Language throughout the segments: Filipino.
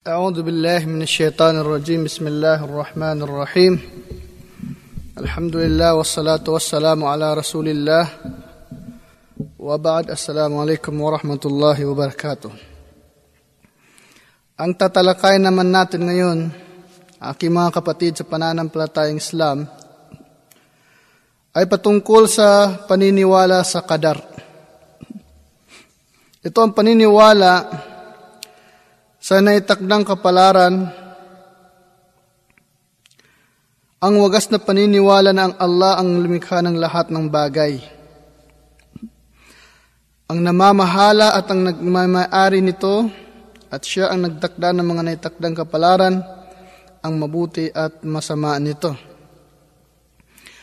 أعوذ بالله من الشيطان الرجيم بسم الله الرحمن الرحيم الحمد لله والصلاة والسلام على رسول الله وبعد السلام عليكم ورحمة الله وبركاته Ang tatalakay naman natin ngayon, aking mga kapatid sa pananampalatayang Islam, ay patungkol sa paniniwala sa kadar. Ito ang paniniwala sa naitakdang kapalaran, ang wagas na paniniwala na ang Allah ang lumikha ng lahat ng bagay. Ang namamahala at ang nagmamayari nito at siya ang nagtakda ng mga naitakdang kapalaran, ang mabuti at masama nito.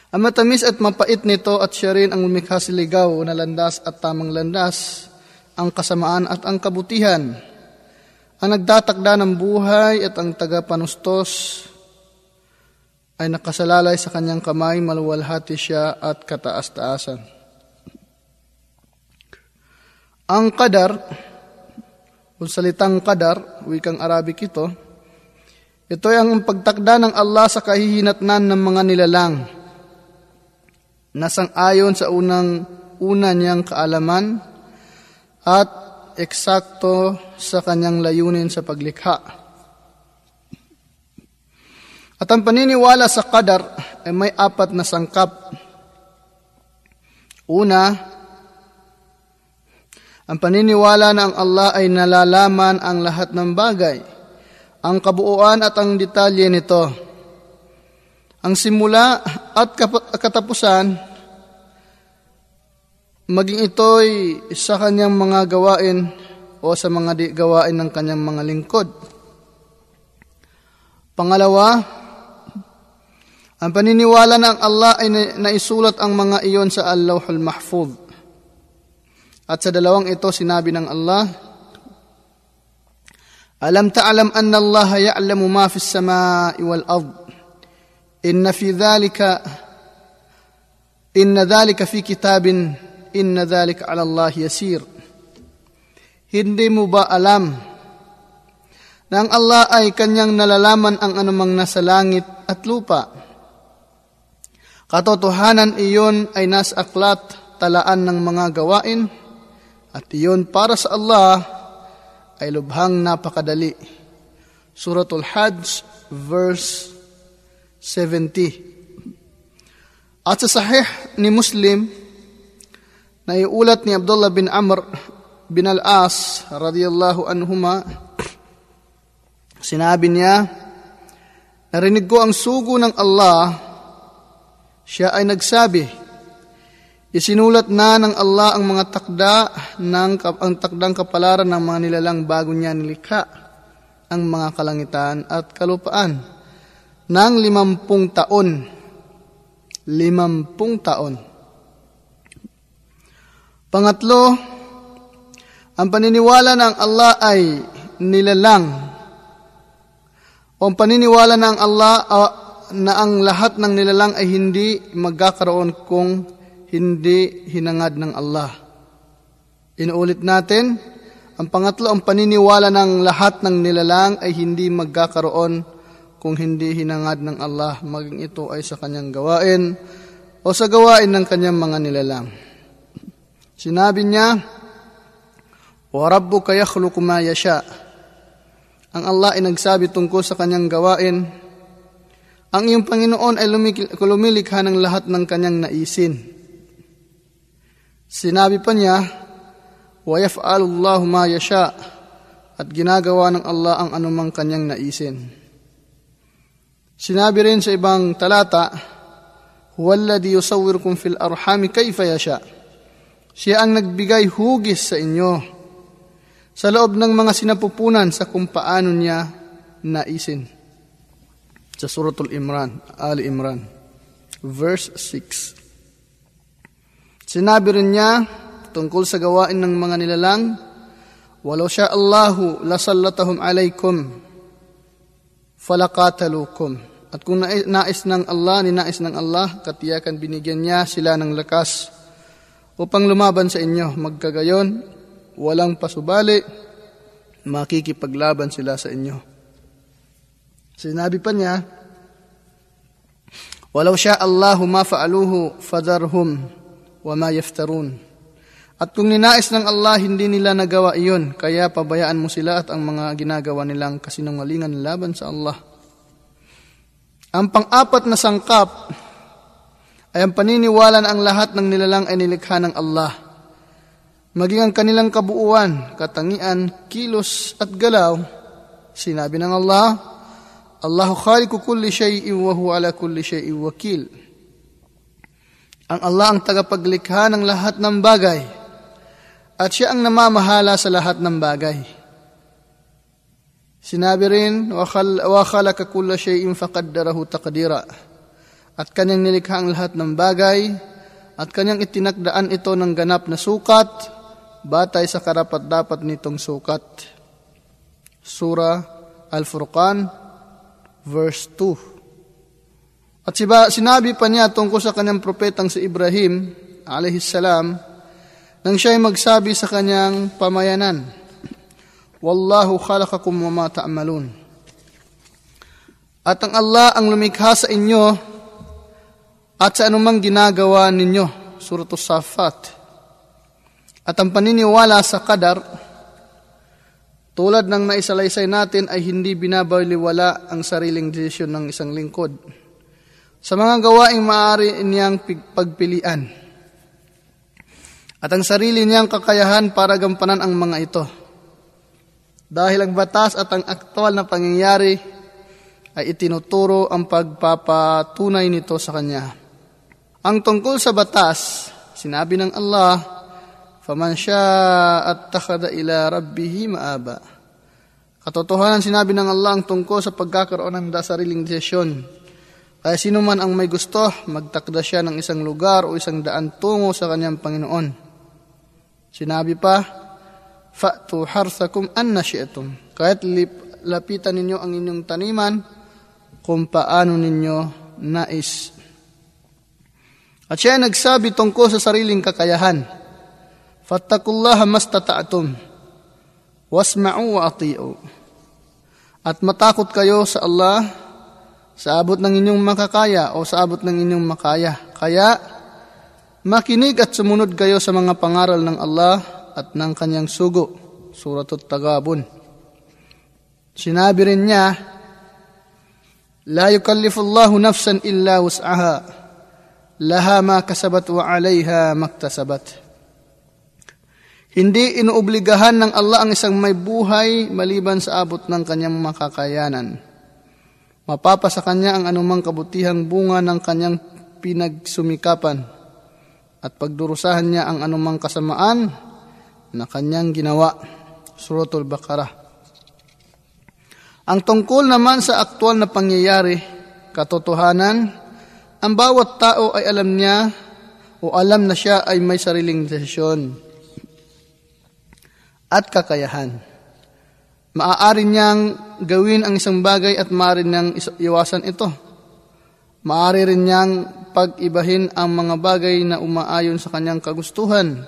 Ang matamis at mapait nito at siya rin ang lumikha siligaw na landas at tamang landas, ang kasamaan at ang kabutihan, ang nagtatakda ng buhay at ang tagapanustos ay nakasalalay sa kanyang kamay, maluwalhati siya at kataas-taasan. Ang kadar, kung salitang kadar, wikang Arabic ito, ito ay ang pagtakda ng Allah sa kahihinatnan ng mga nilalang nasang ayon sa unang una niyang kaalaman at eksakto sa kanyang layunin sa paglikha. At ang paniniwala sa qadar ay may apat na sangkap. Una, ang paniniwala na ang Allah ay nalalaman ang lahat ng bagay, ang kabuuan at ang detalye nito. Ang simula at katapusan maging ito'y sa kanyang mga gawain o sa mga di gawain ng kanyang mga lingkod. Pangalawa, ang paniniwala ng Allah ay naisulat ang mga iyon sa Allahul Mahfuz. At sa dalawang ito sinabi ng Allah, Alam ta'alam anna Allah ya'lamu ma fi as-sama'i wal ard. Inna fi dhalika inna dhalika fi kitabin inna dhalik ala Allah yasir. Hindi mo ba alam na ang Allah ay kanyang nalalaman ang anumang nasa langit at lupa? Katotohanan iyon ay nasa aklat talaan ng mga gawain at iyon para sa Allah ay lubhang napakadali. Suratul Hajj verse 70. At sa sahih ni Muslim, na iulat ni Abdullah bin Amr bin Al-As radiyallahu anhuma sinabi niya narinig ko ang sugo ng Allah. Siya ay nagsabi isinulat na ng Allah ang mga takda ng ang takdang kapalaran ng mga nilalang bago niya nilikha ang mga kalangitan at kalupaan ng limampung taon. Limampung taon Pangatlo, ang paniniwala ng Allah ay nilalang. O ang paniniwala ng Allah uh, na ang lahat ng nilalang ay hindi magkakaroon kung hindi hinangad ng Allah. Inuulit natin, ang pangatlo, ang paniniwala ng lahat ng nilalang ay hindi magkakaroon kung hindi hinangad ng Allah, maging ito ay sa kanyang gawain o sa gawain ng kanyang mga nilalang. Sinabi niya, وَرَبُّكَ يَخْلُقُ مَا يَشَاءُ Ang Allah ay nagsabi tungkol sa kanyang gawain. Ang iyong Panginoon ay lumilikha ng lahat ng kanyang naisin. Sinabi pa niya, وَيَفْعَلُ اللَّهُ مَا يَشَاءُ At ginagawa ng Allah ang anumang kanyang naisin. Sinabi rin sa ibang talata, هُوَ الَّذِي يُصَوِّرُكُمْ فِي الْأَرْحَامِ كَيْفَ يَشَاءُ siya ang nagbigay hugis sa inyo sa loob ng mga sinapupunan sa kung paano niya naisin. Sa Suratul Imran, Ali Imran, verse 6. Sinabi rin niya tungkol sa gawain ng mga nilalang, Walau siya Allahu lasallatahum alaykum falakatalukum. At kung nais ng Allah, ninais ng Allah, katiyakan binigyan niya sila ng lakas upang lumaban sa inyo. Magkagayon, walang pasubali, makikipaglaban sila sa inyo. Sinabi pa niya, Walau sya Allahu ma fa'aluhu fadarhum wa ma yaftarun. At kung ninais ng Allah, hindi nila nagawa iyon, kaya pabayaan mo sila at ang mga ginagawa nilang kasinungalingan laban sa Allah. Ang pang-apat na sangkap ay ang paniniwala na ang lahat ng nilalang ay nilikha ng Allah. Maging ang kanilang kabuuan, katangian, kilos at galaw, sinabi ng Allah, Allahu khaliqu kulli shay'in wa huwa ala kulli shay'in wakil. Ang Allah ang tagapaglikha ng lahat ng bagay at siya ang namamahala sa lahat ng bagay. Sinabi rin, wa khalaqa kulla shay'in faqaddarahu taqdira. At kanyang nilikha ang lahat ng bagay at kanyang itinakdaan ito ng ganap na sukat batay sa karapat-dapat nitong sukat. Sura Al-Furqan, verse 2. At sinabi pa niya tungkol sa kanyang propetang si Ibrahim, alayhi salam, nang siya ay magsabi sa kanyang pamayanan, Wallahu khalaqakum wa ma ta'malun. At ang Allah ang lumikha sa inyo at sa anumang ginagawa ninyo. Suratul Safat. At ang paniniwala sa kadar, tulad ng naisalaysay natin ay hindi binabaliwala ang sariling desisyon ng isang lingkod. Sa mga gawaing maaari niyang pagpilian at ang sarili niyang kakayahan para gampanan ang mga ito. Dahil ang batas at ang aktwal na pangyayari ay itinuturo ang pagpapatunay nito sa Kanya. Ang tungkol sa batas, sinabi ng Allah, Faman siya at takada ila rabbihi maaba. Katotohanan sinabi ng Allah ang tungkol sa pagkakaroon ng dasariling desisyon. Kaya sino man ang may gusto, magtakda siya ng isang lugar o isang daan tungo sa kanyang Panginoon. Sinabi pa, Fa'tu harsakum anna shi'atum. Kahit lip, lapitan ninyo ang inyong taniman kung paano ninyo nais. At siya nagsabi tungkol sa sariling kakayahan. Fattakullaha mastata'tum. Wasma'u wa ati'u. At matakot kayo sa Allah sa abot ng inyong makakaya o sa abot ng inyong makaya. Kaya, Makinig at sumunod kayo sa mga pangaral ng Allah at ng kanyang sugo. Suratul Tagabun. Sinabi rin niya, La yukallifu Allahu nafsan illa wus'aha. Laha ma kasabat wa alayha maktasabat. Hindi inuobligahan ng Allah ang isang may buhay maliban sa abot ng kanyang makakayanan. Mapapa sa kanya ang anumang kabutihang bunga ng kanyang pinagsumikapan at pagdurusahan niya ang anumang kasamaan na kanyang ginawa. Suratul Baqarah. Ang tungkol naman sa aktual na pangyayari, katotohanan, ang bawat tao ay alam niya o alam na siya ay may sariling desisyon at kakayahan. Maaari niyang gawin ang isang bagay at maaari niyang iwasan ito. Maaari rin niyang pag-ibahin ang mga bagay na umaayon sa kanyang kagustuhan.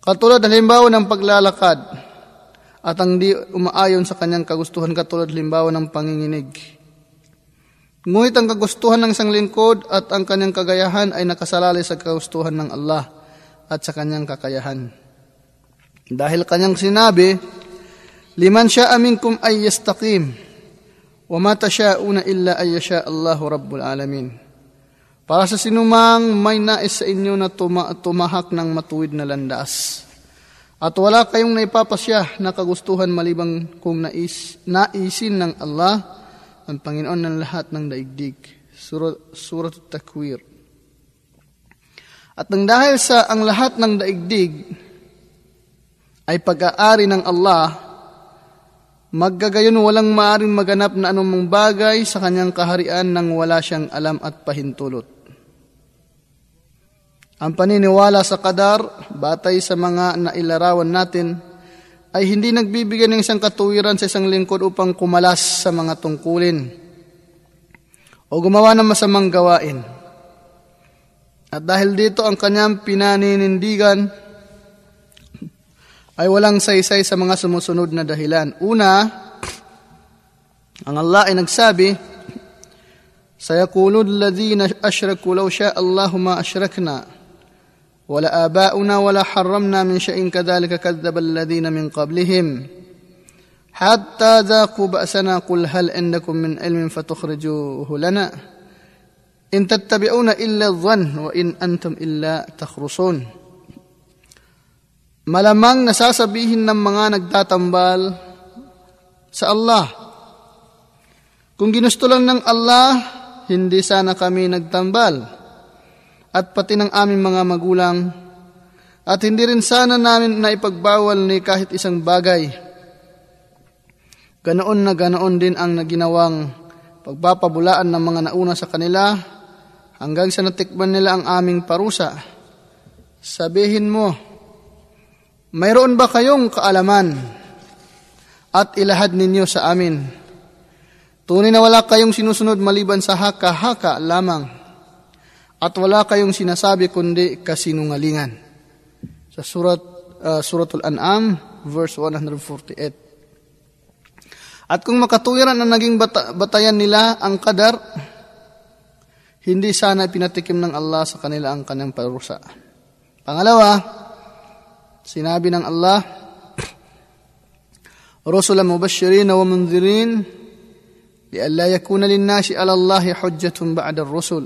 Katulad halimbawa ng paglalakad at ang di umaayon sa kanyang kagustuhan katulad halimbawa ng panginginig. Ngunit ang kagustuhan ng isang lingkod at ang kanyang kagayahan ay nakasalalay sa kagustuhan ng Allah at sa kanyang kakayahan. Dahil kanyang sinabi, Liman siya aminkum ay yastaqim, wa ma tashauna illa ay yasha Allahu Rabbul Alamin. Para sa sinumang may nais sa inyo na tuma- tumahak ng matuwid na landas. At wala kayong naipapasya na kagustuhan malibang kung nais, naisin ng Allah, ang Panginoon ng lahat ng daigdig. Surat, Surat Takwir. At nang dahil sa ang lahat ng daigdig ay pag-aari ng Allah, Maggagayon walang maaring maganap na anumang bagay sa kanyang kaharian nang wala siyang alam at pahintulot. Ang paniniwala sa kadar, batay sa mga nailarawan natin, ay hindi nagbibigay ng isang katuwiran sa isang lingkod upang kumalas sa mga tungkulin o gumawa ng masamang gawain. At dahil dito ang kanyang pinaninindigan ay walang saysay sa mga sumusunod na dahilan. Una, ang Allah ay nagsabi, Sayakulud ladhina ashraku law sha Allahuma ashrakna. ولا آباؤنا ولا حرمنا من شيء كذلك كذب الذين من قبلهم حتى ذاقوا بأسنا قل هل عندكم من علم فتخرجوه لنا إن تتبعون إلا الظن وإن أنتم إلا تخرصون Malamang nasasabihin ng mga nagtatambal sa Allah. Kung ginusto lang ng Allah, hindi nagtambal. At pati ng aming mga magulang. At hindi rin sana namin na ipagbawal ni kahit isang bagay. Ganoon na ganoon din ang naginawang pagpapabulaan ng mga nauna sa kanila hanggang sa natikman nila ang aming parusa. Sabihin mo, mayroon ba kayong kaalaman at ilahad ninyo sa amin? Tunay na wala kayong sinusunod maliban sa haka-haka lamang at wala kayong sinasabi kundi kasinungalingan. Sa surat uh, Suratul An'am verse 148. At kung makatuwiran ang naging bata- batayan nila ang kadar, hindi sana pinatikim ng Allah sa kanila ang kanyang parusa. Pangalawa, Sinabi ng Allah, رسلا مبشرين ومنذرين لئلا يكون للناس على الله حجة بعد الرسل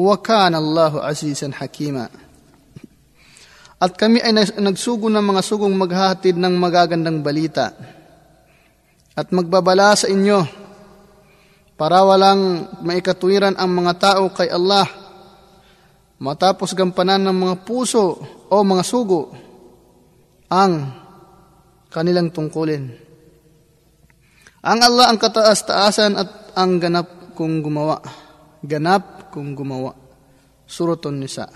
Wakan Allahu Azizan Hakima. At kami ay nagsugo ng mga sugong maghahatid ng magagandang balita at magbabala sa inyo para walang maikatwiran ang mga tao kay Allah matapos gampanan ng mga puso o mga sugo ang kanilang tungkulin. Ang Allah ang kataas-taasan at ang ganap kong gumawa. Ganap kung gumawa. Suraton Nisa.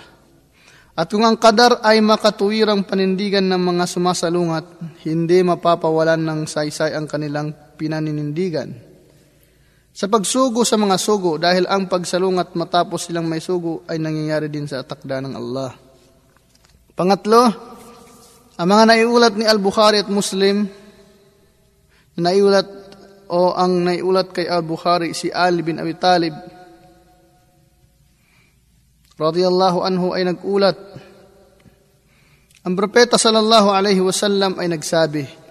At kung ang kadar ay makatuwirang panindigan ng mga sumasalungat, hindi mapapawalan ng saysay ang kanilang pinaninindigan sa pagsugo sa mga sugo dahil ang pagsalungat matapos silang may sugo ay nangyayari din sa takda ng Allah. Pangatlo, ang mga naiulat ni Al-Bukhari at Muslim na naiulat o ang naiulat kay Al-Bukhari si Ali bin Abi Talib radiyallahu anhu ay nagulat ang propeta sallallahu alaihi wasallam ay nagsabi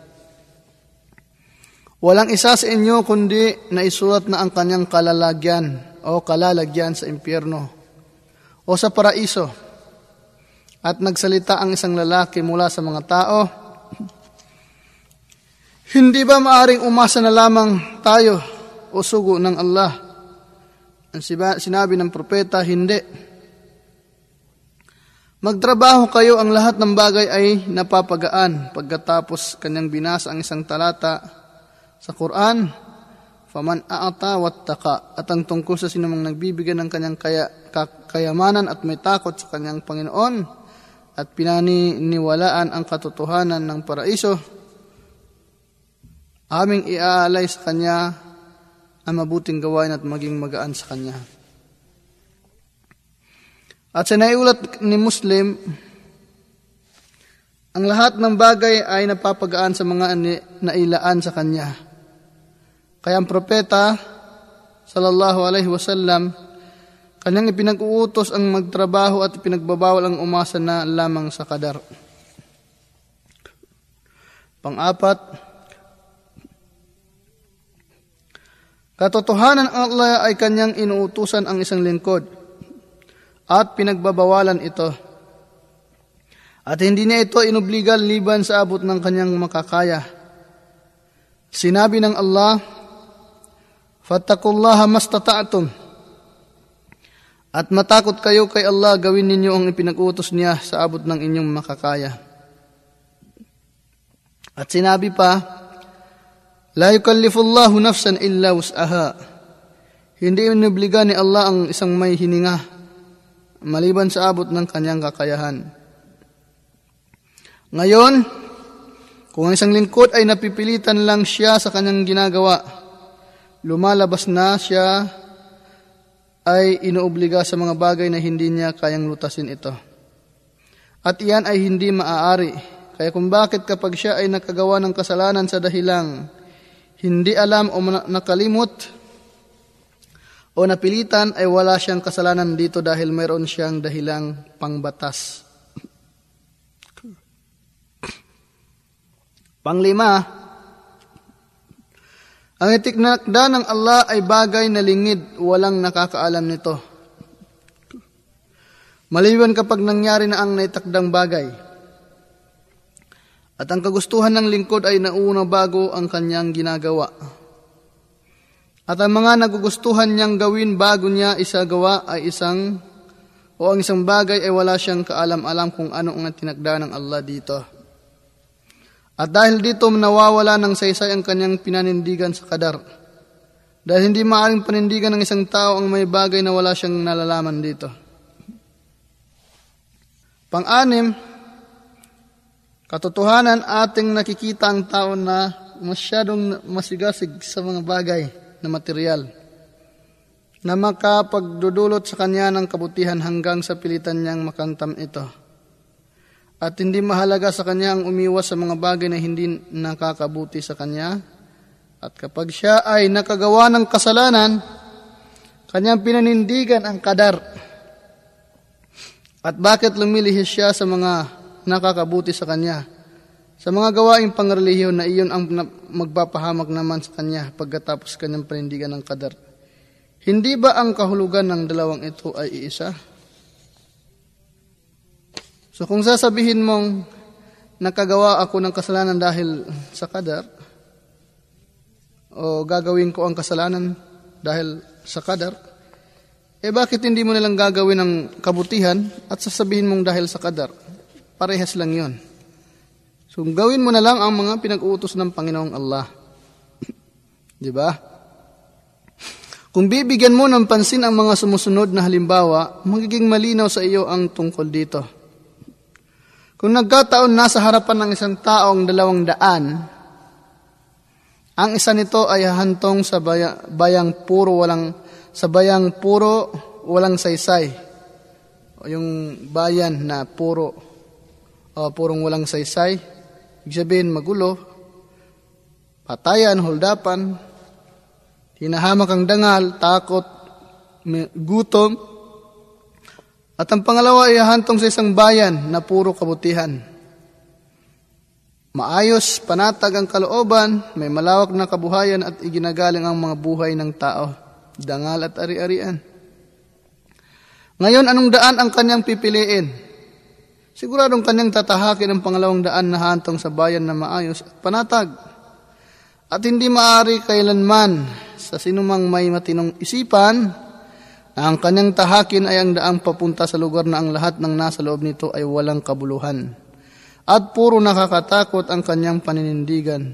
Walang isa sa inyo kundi na isulat na ang kanyang kalalagyan o kalalagyan sa impyerno o sa paraiso. At nagsalita ang isang lalaki mula sa mga tao, Hindi ba maaring umasa na lamang tayo o sugo ng Allah? Ang sinabi ng propeta, hindi. Magtrabaho kayo ang lahat ng bagay ay napapagaan pagkatapos kanyang binasa ang isang talata sa Quran, faman aata wattaka at ang tungkol sa sinumang nagbibigay ng kanyang kaya, kayamanan at may takot sa kanyang Panginoon at pinaniniwalaan ang katotohanan ng paraiso, aming iaalay sa kanya ang mabuting gawain at maging magaan sa kanya. At sa naiulat ni Muslim, ang lahat ng bagay ay napapagaan sa mga nailaan sa kanya kaya ang propeta, sallallahu alaihi wasallam, kanyang ipinag-uutos ang magtrabaho at ipinagbabawal ang umasa na lamang sa kadar. Pang-apat, katotohanan Allah ay kanyang inuutusan ang isang lingkod at pinagbabawalan ito. At hindi niya ito inubligal liban sa abot ng kanyang makakaya. Sinabi ng Allah, Fattakullaha mastata'tum. At matakot kayo kay Allah, gawin ninyo ang ipinag-utos niya sa abot ng inyong makakaya. At sinabi pa, La yukallifullahu nafsan illa wus'aha. Hindi inobliga ni Allah ang isang may hininga, maliban sa abot ng kanyang kakayahan. Ngayon, kung ang isang lingkod ay napipilitan lang siya sa kanyang ginagawa, lumalabas na siya ay inuobliga sa mga bagay na hindi niya kayang lutasin ito. At iyan ay hindi maaari, Kaya kung bakit kapag siya ay nakagawa ng kasalanan sa dahilang hindi alam o nakalimot o napilitan ay wala siyang kasalanan dito dahil mayroon siyang dahilang pangbatas. Panglima, ang itiknakda ng Allah ay bagay na lingid, walang nakakaalam nito. Maliwan kapag nangyari na ang naitakdang bagay. At ang kagustuhan ng lingkod ay nauna bago ang kanyang ginagawa. At ang mga nagugustuhan niyang gawin bago niya isagawa ay isang o ang isang bagay ay wala siyang kaalam-alam kung ano ang tinagda ng Allah dito. At dahil dito nawawala ng saysay ang kanyang pinanindigan sa kadar. Dahil hindi maaaring panindigan ng isang tao ang may bagay na wala siyang nalalaman dito. Pang-anim, katotohanan ating nakikita ang tao na masyadong masigasig sa mga bagay na material na makapagdudulot sa kanya ng kabutihan hanggang sa pilitan niyang makantam ito at hindi mahalaga sa kanya ang umiwas sa mga bagay na hindi nakakabuti sa kanya. At kapag siya ay nakagawa ng kasalanan, kanyang pinanindigan ang kadar. At bakit lumilihis siya sa mga nakakabuti sa kanya? Sa mga gawaing pangrelihiyon na iyon ang magpapahamak naman sa kanya pagkatapos kanyang panindigan ng kadar. Hindi ba ang kahulugan ng dalawang ito ay iisa? So kung sasabihin mong nakagawa ako ng kasalanan dahil sa kadar, o gagawin ko ang kasalanan dahil sa kadar, eh bakit hindi mo nilang gagawin ng kabutihan at sasabihin mong dahil sa kadar? Parehas lang yon. So gawin mo na lang ang mga pinag-uutos ng Panginoong Allah. Di ba? Kung bibigyan mo ng pansin ang mga sumusunod na halimbawa, magiging malinaw sa iyo ang tungkol dito. Kung nagkataon nasa harapan ng isang taong dalawang daan, ang isa nito ay hantong sa baya, bayang puro walang sa bayang puro walang saysay. O yung bayan na puro o purong walang saysay, ibig sabihin magulo, patayan, holdapan, hinahamak ang dangal, takot, gutom, at ang pangalawa ay hantong sa isang bayan na puro kabutihan. Maayos, panatag ang kalooban, may malawak na kabuhayan at iginagaling ang mga buhay ng tao, dangal at ari-arian. Ngayon, anong daan ang kanyang pipiliin? Siguradong kanyang tatahakin ang pangalawang daan na hantong sa bayan na maayos at panatag. At hindi maaari kailanman sa sinumang may matinong isipan ang kanyang tahakin ay ang daang papunta sa lugar na ang lahat ng nasa loob nito ay walang kabuluhan. At puro nakakatakot ang kanyang paninindigan.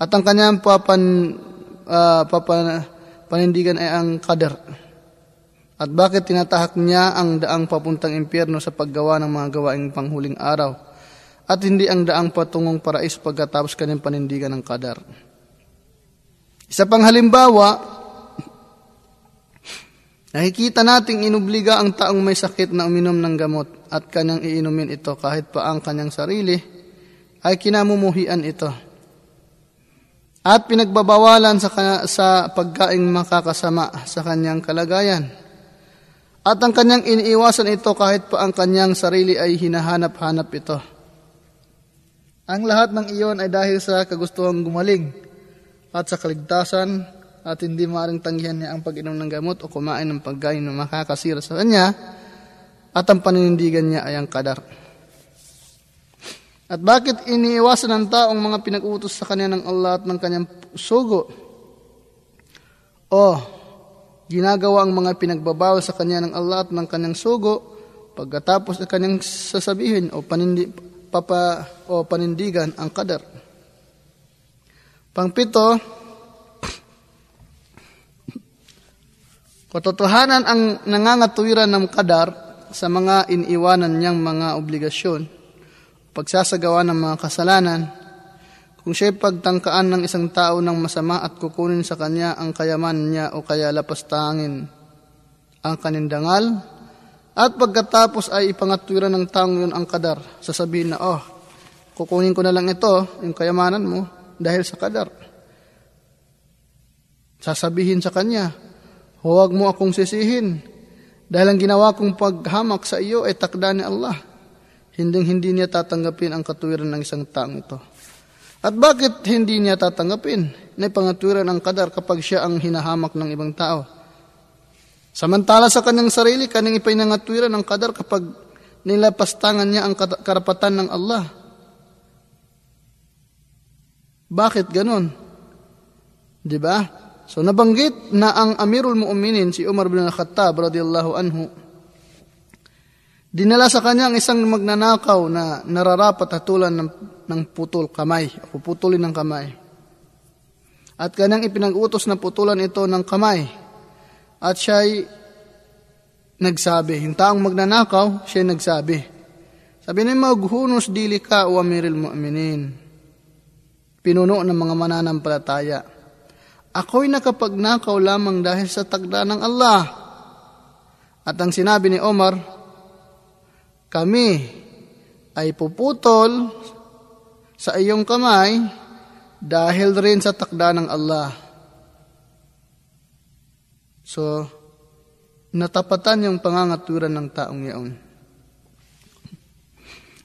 At ang kanyang papan, uh, papan, panindigan ay ang kader. At bakit tinatahak niya ang daang papuntang impyerno sa paggawa ng mga gawaing panghuling araw at hindi ang daang patungong parais pagkatapos kanyang panindigan ng kadar. Isa pang halimbawa, Nakikita nating inubliga ang taong may sakit na uminom ng gamot at kanyang iinumin ito kahit pa ang kanyang sarili ay kinamumuhian ito. At pinagbabawalan sa, sa pagkaing makakasama sa kanyang kalagayan. At ang kanyang iniiwasan ito kahit pa ang kanyang sarili ay hinahanap-hanap ito. Ang lahat ng iyon ay dahil sa kagustuhang gumaling at sa kaligtasan at hindi maaaring tanggihan niya ang pag-inom ng gamot o kumain ng pagkain na makakasira sa kanya at ang paninindigan niya ay ang kadar. At bakit iniiwasan ng taong mga pinag-utos sa kanya ng Allah at ng kanyang sugo? O ginagawa ang mga pinagbabawal sa kanya ng Allah at ng kanyang sugo pagkatapos ay kanyang sasabihin o, panindi, papa, o panindigan ang kadar. Pangpito, Katotohanan ang nangangatwiran ng kadar sa mga iniiwanan niyang mga obligasyon, pagsasagawa ng mga kasalanan, kung siya'y pagtangkaan ng isang tao ng masama at kukunin sa kanya ang kayaman niya o kaya lapastangin ang kanindangal, at pagkatapos ay ipangatwiran ng taong yun ang kadar, sasabihin na, oh, kukunin ko na lang ito, yung kayamanan mo, dahil sa kadar. Sasabihin sa kanya, huwag mo akong sisihin, dahil ang ginawa kong paghamak sa iyo ay takda ni Allah. Hindi hindi niya tatanggapin ang katuwiran ng isang taong ito. At bakit hindi niya tatanggapin na pangatuwiran ang kadar kapag siya ang hinahamak ng ibang tao? Samantala sa kanyang sarili, kanyang ipinangatwiran ang kadar kapag nilapastangan niya ang karapatan ng Allah. Bakit ganon? Di ba? So nabanggit na ang Amirul Mu'minin si Umar bin Al-Khattab radiyallahu anhu dinala sa kanya ang isang magnanakaw na nararapat hatulan ng, ng putol kamay o putulin ng kamay. At kanyang ipinag-utos na putulan ito ng kamay. At siya'y nagsabi, yung taong magnanakaw, siya nagsabi. Sabi niya, maghunos dili ka o amiril mu'minin pinuno ng mga mananampalataya. Ako'y nakapagnakaw lamang dahil sa tagda ng Allah. At ang sinabi ni Omar, kami ay puputol sa iyong kamay dahil rin sa takda ng Allah. So, natapatan yung pangangaturan ng taong yaon.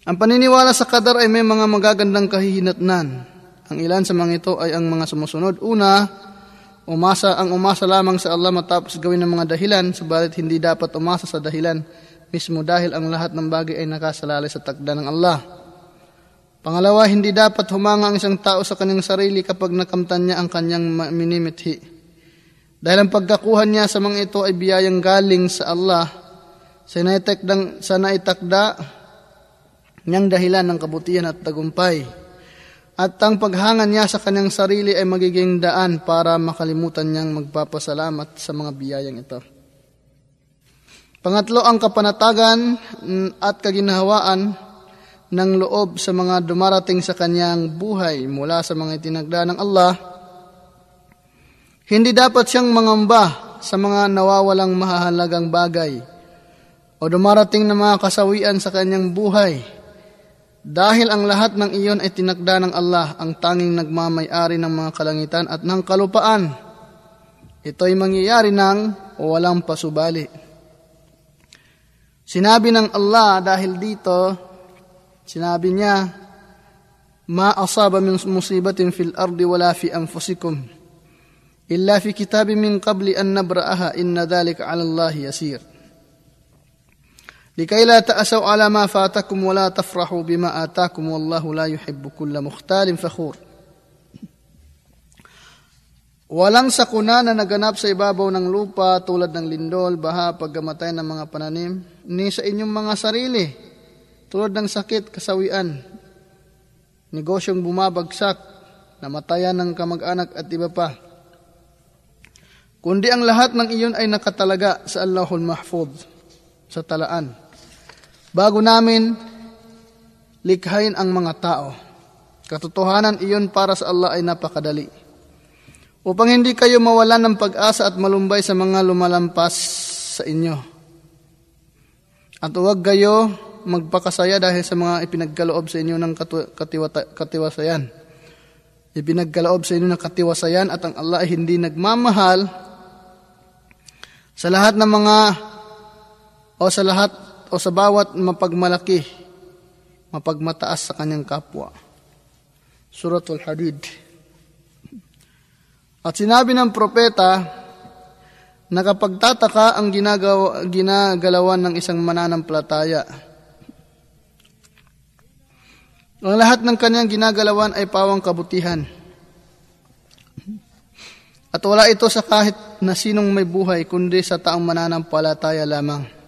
Ang paniniwala sa kadar ay may mga magagandang kahihinatnan. Ang ilan sa mga ito ay ang mga sumusunod. Una, umasa ang umasa lamang sa Allah matapos gawin ng mga dahilan, subalit hindi dapat umasa sa dahilan mismo dahil ang lahat ng bagay ay nakasalalay sa takda ng Allah. Pangalawa, hindi dapat humanga ang isang tao sa kanyang sarili kapag nakamtan niya ang kanyang minimithi. Dahil ang pagkakuha niya sa mga ito ay biyayang galing sa Allah, sa naitakda, sa naitakda niyang dahilan ng kabutihan at tagumpay at ang paghanga niya sa kanyang sarili ay magiging daan para makalimutan niyang magpapasalamat sa mga biyayang ito. Pangatlo, ang kapanatagan at kaginhawaan ng loob sa mga dumarating sa kanyang buhay mula sa mga itinagda ng Allah. Hindi dapat siyang mangamba sa mga nawawalang mahahalagang bagay o dumarating na mga kasawian sa kanyang buhay dahil ang lahat ng iyon ay tinakda ng Allah, ang tanging nagmamay-ari ng mga kalangitan at ng kalupaan. Ito ay mangyayari ng walang pasubali. Sinabi ng Allah dahil dito, sinabi niya, Ma asaba min musibatin fil ardi wala fi anfusikum illa fi kitabin min qabli an nabra'aha inna dhalika 'ala Allah yasir. لكي لا تأسوا على ما فاتكم ولا تفرحوا بما آتاكم والله لا يحب كل مختال فخور Walang sakuna na naganap sa ibabaw ng lupa tulad ng lindol, baha, paggamatay ng mga pananim, ni sa inyong mga sarili, tulad ng sakit, kasawian, negosyong bumabagsak, namatayan ng kamag-anak at iba pa. Kundi ang lahat ng iyon ay nakatalaga sa Allahul Mahfud, sa talaan bago namin likhain ang mga tao. Katotohanan iyon para sa Allah ay napakadali. Upang hindi kayo mawalan ng pag-asa at malumbay sa mga lumalampas sa inyo. At huwag kayo magpakasaya dahil sa mga ipinagkaloob sa inyo ng katiwata, katiwasayan. Ipinagkaloob sa inyo ng katiwasayan at ang Allah ay hindi nagmamahal sa lahat ng mga o sa lahat o sa bawat mapagmalaki, mapagmataas sa kanyang kapwa. Suratul Hadid. At sinabi ng propeta na kapag tataka ang ginagawa, ginagalawan ng isang mananampalataya, ang lahat ng kanyang ginagalawan ay pawang kabutihan. At wala ito sa kahit na sinong may buhay, kundi sa taong mananampalataya lamang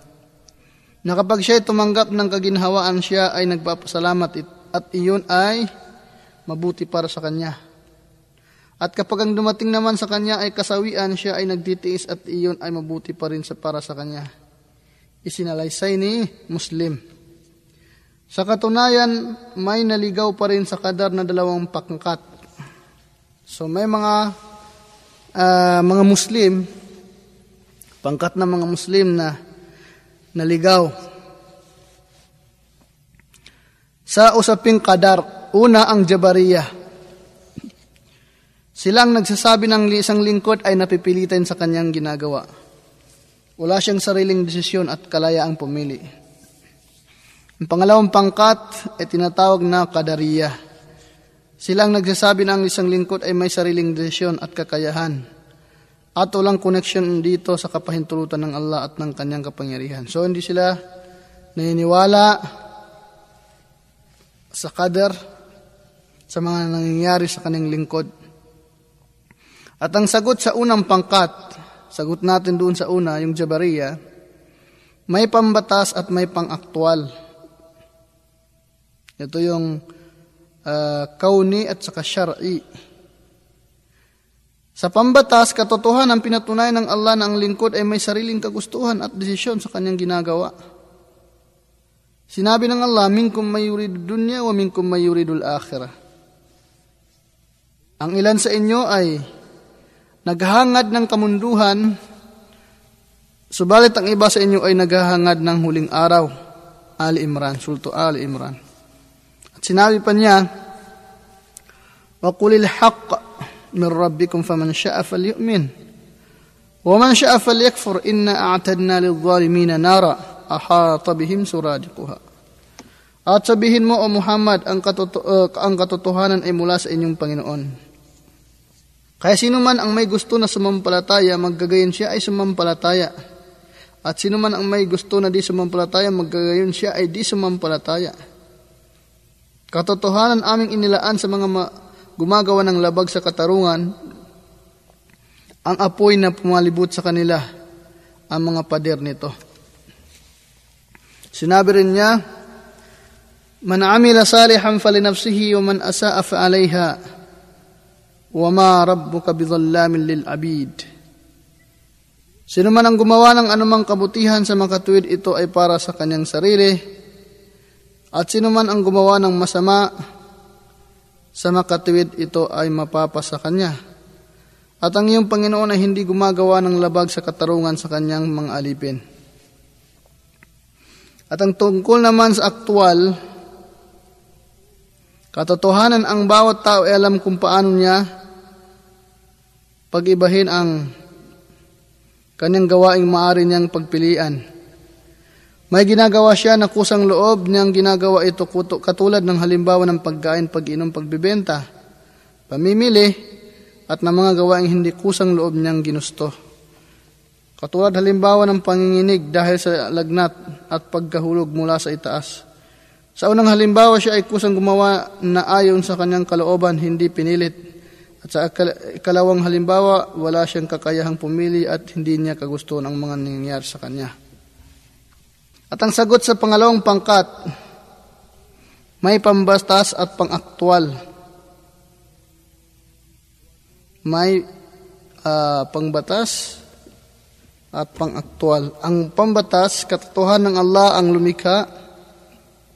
na kapag siya tumanggap ng kaginhawaan, siya ay nagpapasalamat at iyon ay mabuti para sa kanya. At kapag ang dumating naman sa kanya ay kasawian, siya ay nagtitiis at iyon ay mabuti pa rin sa para sa kanya. Isinalaysay ni Muslim. Sa katunayan, may naligaw pa rin sa kadar na dalawang pangkat. So may mga uh, mga Muslim, pangkat na mga Muslim na naligaw. Sa usaping kadar, una ang Jabariya. Silang nagsasabi ng isang lingkod ay napipilitan sa kanyang ginagawa. Wala siyang sariling desisyon at kalayaang pumili. Ang pangalawang pangkat ay tinatawag na kadariya. Silang nagsasabi na ang isang lingkod ay may sariling desisyon at kakayahan at walang connection dito sa kapahintulutan ng Allah at ng kanyang kapangyarihan. So hindi sila naniniwala sa kader sa mga nangyayari sa kanyang lingkod. At ang sagot sa unang pangkat, sagot natin doon sa una, yung Jabariya, may pambatas at may pang-aktwal. Ito yung uh, kauni at saka syar'i. Sa pambatas, katotohanan ang pinatunayan ng Allah na ang lingkod ay may sariling kagustuhan at desisyon sa kanyang ginagawa. Sinabi ng Allah, minkum may yuridu dunya wa minkum may yuridul akhirah. Ang ilan sa inyo ay naghahangad ng kamunduhan, subalit ang iba sa inyo ay naghahangad ng huling araw. Ali Imran, Sulto Ali Imran. Sinabi pa niya, وَقُلِ الْحَقَّ مِنْ رَبِّكُمْ فَمَنْ شَاءَ فَلْيُؤْمِنْ وَمَنْ شَاءَ فَلْيَكْفُرْ إِنَّا أَعْتَدْنَا لِلظَّالِمِينَ نَارًا أَحَاطَ بِهِمْ سُرَادِقُهَا At sabihin mo, O Muhammad, ang, katoto- uh, ang katotohanan ay mula sa inyong Panginoon. kaya sino man ang may gusto na sumampalataya, maggagayon siya ay sumampalataya. At sino man ang may gusto na di sumampalataya, maggagayon siya ay di sumampalataya. Katotohanan aming inilaan sa mga ma- gumagawa ng labag sa katarungan, ang apoy na pumalibot sa kanila, ang mga pader nito. Sinabi rin niya, Man amila salihan falinafsihi wa man asaa fa alayha rabbuka bidhallamin lil abid. Sino man ang gumawa ng anumang kabutihan sa makatuwid ito ay para sa kanyang sarili at sino man ang gumawa ng masama sa makatuwid, ito ay mapapa sa kanya. At ang iyong Panginoon ay hindi gumagawa ng labag sa katarungan sa kanyang mga alipin. At ang tungkol naman sa aktwal, katotohanan ang bawat tao ay alam kung paano niya pagibahin ang kanyang gawaing maari niyang pagpilian. May ginagawa siya na kusang loob niyang ginagawa ito katulad ng halimbawa ng pagkain, pag-inom, pagbibenta, pamimili, at ng mga gawaing hindi kusang loob niyang ginusto. Katulad halimbawa ng panginginig dahil sa lagnat at pagkahulog mula sa itaas. Sa unang halimbawa siya ay kusang gumawa na ayon sa kanyang kalooban, hindi pinilit. At sa ikalawang halimbawa, wala siyang kakayahang pumili at hindi niya kagustuhan ang mga nangyayari sa kanya. At ang sagot sa pangalawang pangkat, may pambastas at pangaktwal. May uh, pangbatas at pangaktwal. Ang pambatas, katotohanan ng Allah ang lumikha,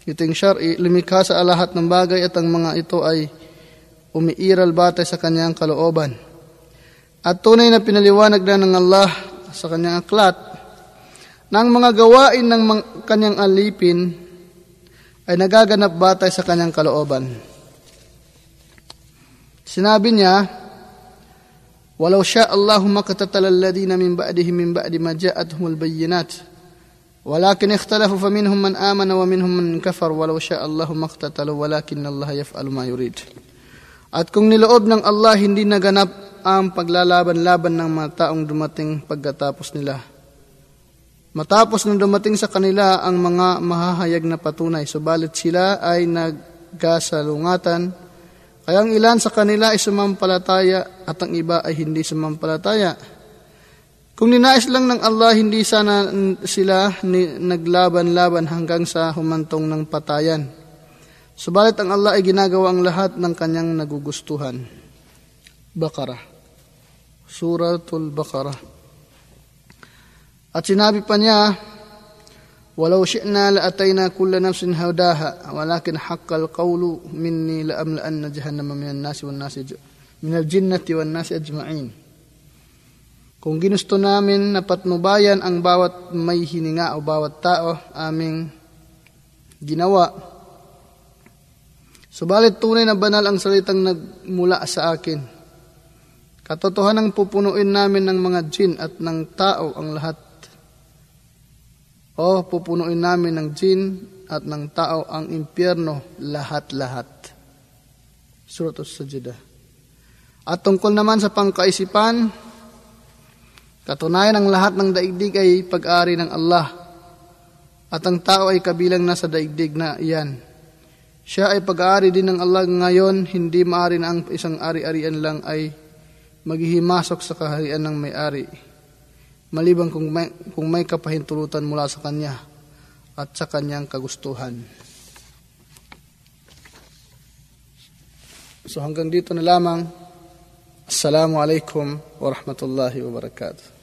ito yung syari, lumikha sa lahat ng bagay at ang mga ito ay umiiral batay sa kanyang kalooban. At tunay na pinaliwanag na ng Allah sa kanyang aklat ng mga gawain ng kanyang alipin ay nagaganap batay sa kanyang kalooban. Sinabi niya, Walau sya Allahu makatatala alladhina min ba'dihim min ba'di ma ja'atuhumul bayyinat. Walakin ikhtalafu faminhum man amana wa minhum man kafar walau sya Allahu maktatalu walakin Allah yaf'alu ma yurid. At kung niloob ng Allah hindi naganap ang paglalaban-laban ng mga taong dumating pagkatapos nila Matapos nang dumating sa kanila ang mga mahahayag na patunay, subalit sila ay nagkasalungatan, kaya ang ilan sa kanila ay sumampalataya at ang iba ay hindi sumampalataya. Kung ninais lang ng Allah, hindi sana sila naglaban-laban hanggang sa humantong ng patayan. Subalit ang Allah ay ginagawa ang lahat ng kanyang nagugustuhan. Bakara. Suratul Bakara. At sinabi pa niya, Walau syi'na la'atayna kulla nafsin hawdaha, walakin haqqal qawlu minni la'amla'anna jahannama minan nasi wan nasi minal jinnati wan nasi ajma'in. Kung ginusto namin na patnubayan ang bawat may hininga o bawat tao, aming ginawa. Subalit tunay na banal ang salitang nagmula sa akin. Katotohanan pupunuin namin ng mga jin at ng tao ang lahat. O pupunuin namin ng jin at ng tao ang impyerno lahat-lahat. Surat As-Sajdah. At tungkol naman sa pangkaisipan, katunayan ang lahat ng daigdig ay pag-ari ng Allah at ang tao ay kabilang na sa daigdig na iyan. Siya ay pag-aari din ng Allah ngayon, hindi maari na ang isang ari-arian lang ay maghihimasok sa kaharian ng may-ari. Maliban kung may, kung may kapahintulutan mula sa Kanya at sa Kanyang kagustuhan. So hanggang dito na lamang. Assalamu alaikum wa rahmatullahi wa barakatuh.